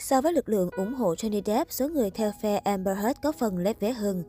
So với lực lượng ủng hộ Johnny Depp, số người theo phe Amber Heard có phần lép vế hơn.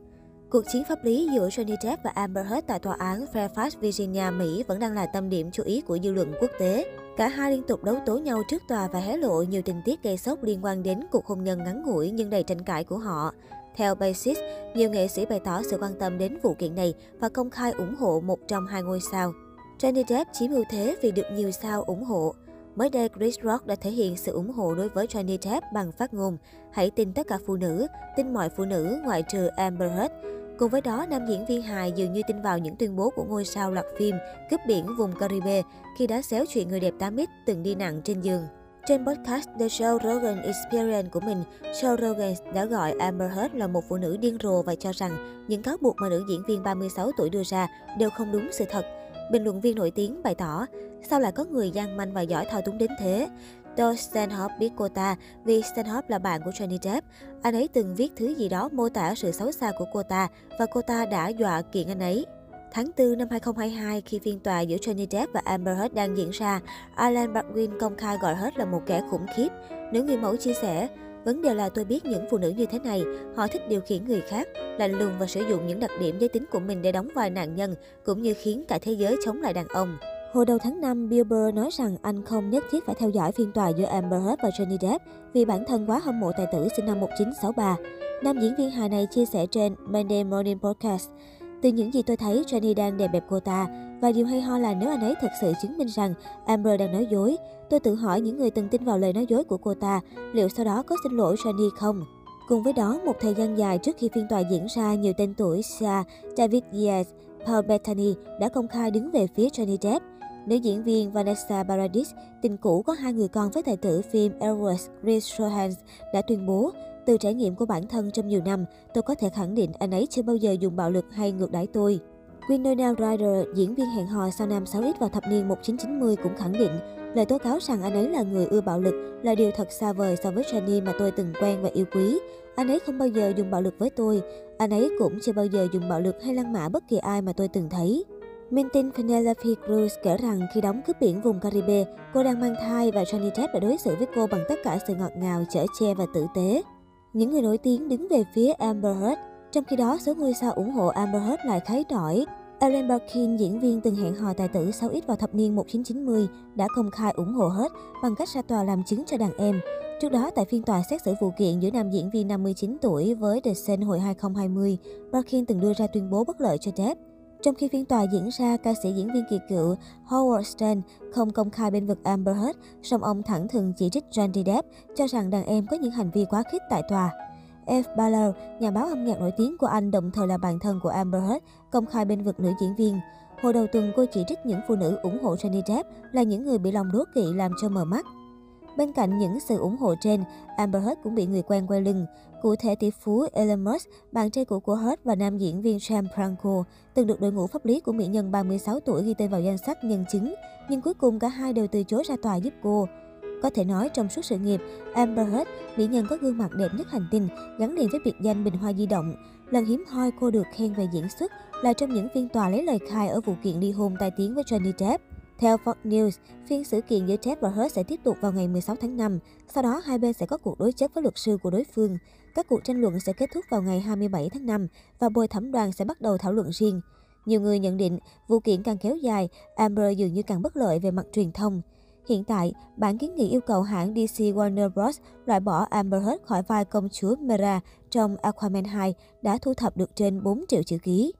Cuộc chiến pháp lý giữa Johnny Depp và Amber Heard tại tòa án Fairfax, Virginia, Mỹ vẫn đang là tâm điểm chú ý của dư luận quốc tế. Cả hai liên tục đấu tố nhau trước tòa và hé lộ nhiều tình tiết gây sốc liên quan đến cuộc hôn nhân ngắn ngủi nhưng đầy tranh cãi của họ. Theo Basis, nhiều nghệ sĩ bày tỏ sự quan tâm đến vụ kiện này và công khai ủng hộ một trong hai ngôi sao. Johnny Depp chiếm ưu thế vì được nhiều sao ủng hộ. Mới đây, Chris Rock đã thể hiện sự ủng hộ đối với Johnny Depp bằng phát ngôn Hãy tin tất cả phụ nữ, tin mọi phụ nữ ngoại trừ Amber Heard. Cùng với đó, nam diễn viên hài dường như tin vào những tuyên bố của ngôi sao loạt phim cướp biển vùng Caribe khi đã xéo chuyện người đẹp 8X từng đi nặng trên giường. Trên podcast The Joe Rogan Experience của mình, Joe Rogan đã gọi Amber Heard là một phụ nữ điên rồ và cho rằng những cáo buộc mà nữ diễn viên 36 tuổi đưa ra đều không đúng sự thật. Bình luận viên nổi tiếng bày tỏ, sao lại có người gian manh và giỏi thao túng đến thế? Do Stanhope biết cô ta vì Stanhope là bạn của Johnny Depp. Anh ấy từng viết thứ gì đó mô tả sự xấu xa của cô ta và cô ta đã dọa kiện anh ấy. Tháng 4 năm 2022, khi phiên tòa giữa Johnny Depp và Amber Heard đang diễn ra, Alan Baldwin công khai gọi Heard là một kẻ khủng khiếp. Nữ người mẫu chia sẻ, Vấn đề là tôi biết những phụ nữ như thế này, họ thích điều khiển người khác, lạnh lùng và sử dụng những đặc điểm giới tính của mình để đóng vai nạn nhân, cũng như khiến cả thế giới chống lại đàn ông. Hồi đầu tháng 5, Bill Burr nói rằng anh không nhất thiết phải theo dõi phiên tòa giữa Amber Heard và Johnny Depp vì bản thân quá hâm mộ tài tử sinh năm 1963. Nam diễn viên hài này chia sẻ trên Monday Morning Podcast. Từ những gì tôi thấy, Johnny đang đè bẹp cô ta. Và điều hay ho là nếu anh ấy thật sự chứng minh rằng Amber đang nói dối, tôi tự hỏi những người từng tin vào lời nói dối của cô ta, liệu sau đó có xin lỗi Johnny không? Cùng với đó, một thời gian dài trước khi phiên tòa diễn ra, nhiều tên tuổi Sia, David Diaz, Paul Bettany đã công khai đứng về phía Johnny Depp. Nữ diễn viên Vanessa Paradis, tình cũ có hai người con với tài tử phim Elvis Chris Johans, đã tuyên bố từ trải nghiệm của bản thân trong nhiều năm, tôi có thể khẳng định anh ấy chưa bao giờ dùng bạo lực hay ngược đãi tôi. Winona Ryder, diễn viên hẹn hò sau nam 6X vào thập niên 1990 cũng khẳng định lời tố cáo rằng anh ấy là người ưa bạo lực là điều thật xa vời so với Jenny mà tôi từng quen và yêu quý. Anh ấy không bao giờ dùng bạo lực với tôi. Anh ấy cũng chưa bao giờ dùng bạo lực hay lăng mạ bất kỳ ai mà tôi từng thấy. Minh Penelope Cruz kể rằng khi đóng cướp biển vùng Caribe, cô đang mang thai và Johnny Depp đã đối xử với cô bằng tất cả sự ngọt ngào, chở che và tử tế. Những người nổi tiếng đứng về phía Amber Heard, trong khi đó số ngôi sao ủng hộ Amber Heard lại khái đổi. Ellen Barkin, diễn viên từng hẹn hò tài tử 6X vào thập niên 1990, đã công khai ủng hộ hết bằng cách ra tòa làm chứng cho đàn em. Trước đó, tại phiên tòa xét xử vụ kiện giữa nam diễn viên 59 tuổi với The Sun hồi 2020, Barkin từng đưa ra tuyên bố bất lợi cho Depp. Trong khi phiên tòa diễn ra, ca sĩ diễn viên kỳ cựu Howard Stern không công khai bên vực Amber Heard, song ông thẳng thừng chỉ trích Johnny Depp, cho rằng đàn em có những hành vi quá khích tại tòa. F. Baller, nhà báo âm nhạc nổi tiếng của Anh đồng thời là bạn thân của Amber Heard, công khai bên vực nữ diễn viên. Hồi đầu tuần, cô chỉ trích những phụ nữ ủng hộ Johnny Depp là những người bị lòng đố kỵ làm cho mờ mắt. Bên cạnh những sự ủng hộ trên, Amber Heard cũng bị người quen quay lưng. Cụ thể tỷ phú Elon Musk, bạn trai cũ của Heard và nam diễn viên Sam Franco, từng được đội ngũ pháp lý của mỹ nhân 36 tuổi ghi tên vào danh sách nhân chứng, nhưng cuối cùng cả hai đều từ chối ra tòa giúp cô. Có thể nói trong suốt sự nghiệp, Amber Heard, mỹ nhân có gương mặt đẹp nhất hành tinh, gắn liền với biệt danh bình hoa di động. Lần hiếm hoi cô được khen về diễn xuất là trong những phiên tòa lấy lời khai ở vụ kiện ly hôn tai tiếng với Johnny Depp. Theo Fox News, phiên xử kiện giữa Depp và Heard sẽ tiếp tục vào ngày 16 tháng 5. Sau đó, hai bên sẽ có cuộc đối chất với luật sư của đối phương. Các cuộc tranh luận sẽ kết thúc vào ngày 27 tháng 5 và bồi thẩm đoàn sẽ bắt đầu thảo luận riêng. Nhiều người nhận định, vụ kiện càng kéo dài, Amber dường như càng bất lợi về mặt truyền thông. Hiện tại, bản kiến nghị yêu cầu hãng DC Warner Bros. loại bỏ Amber Heard khỏi vai công chúa Mera trong Aquaman 2 đã thu thập được trên 4 triệu chữ ký.